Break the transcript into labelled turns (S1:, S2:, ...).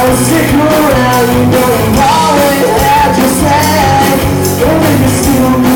S1: Stick around, you know you always had your say. Don't make me steal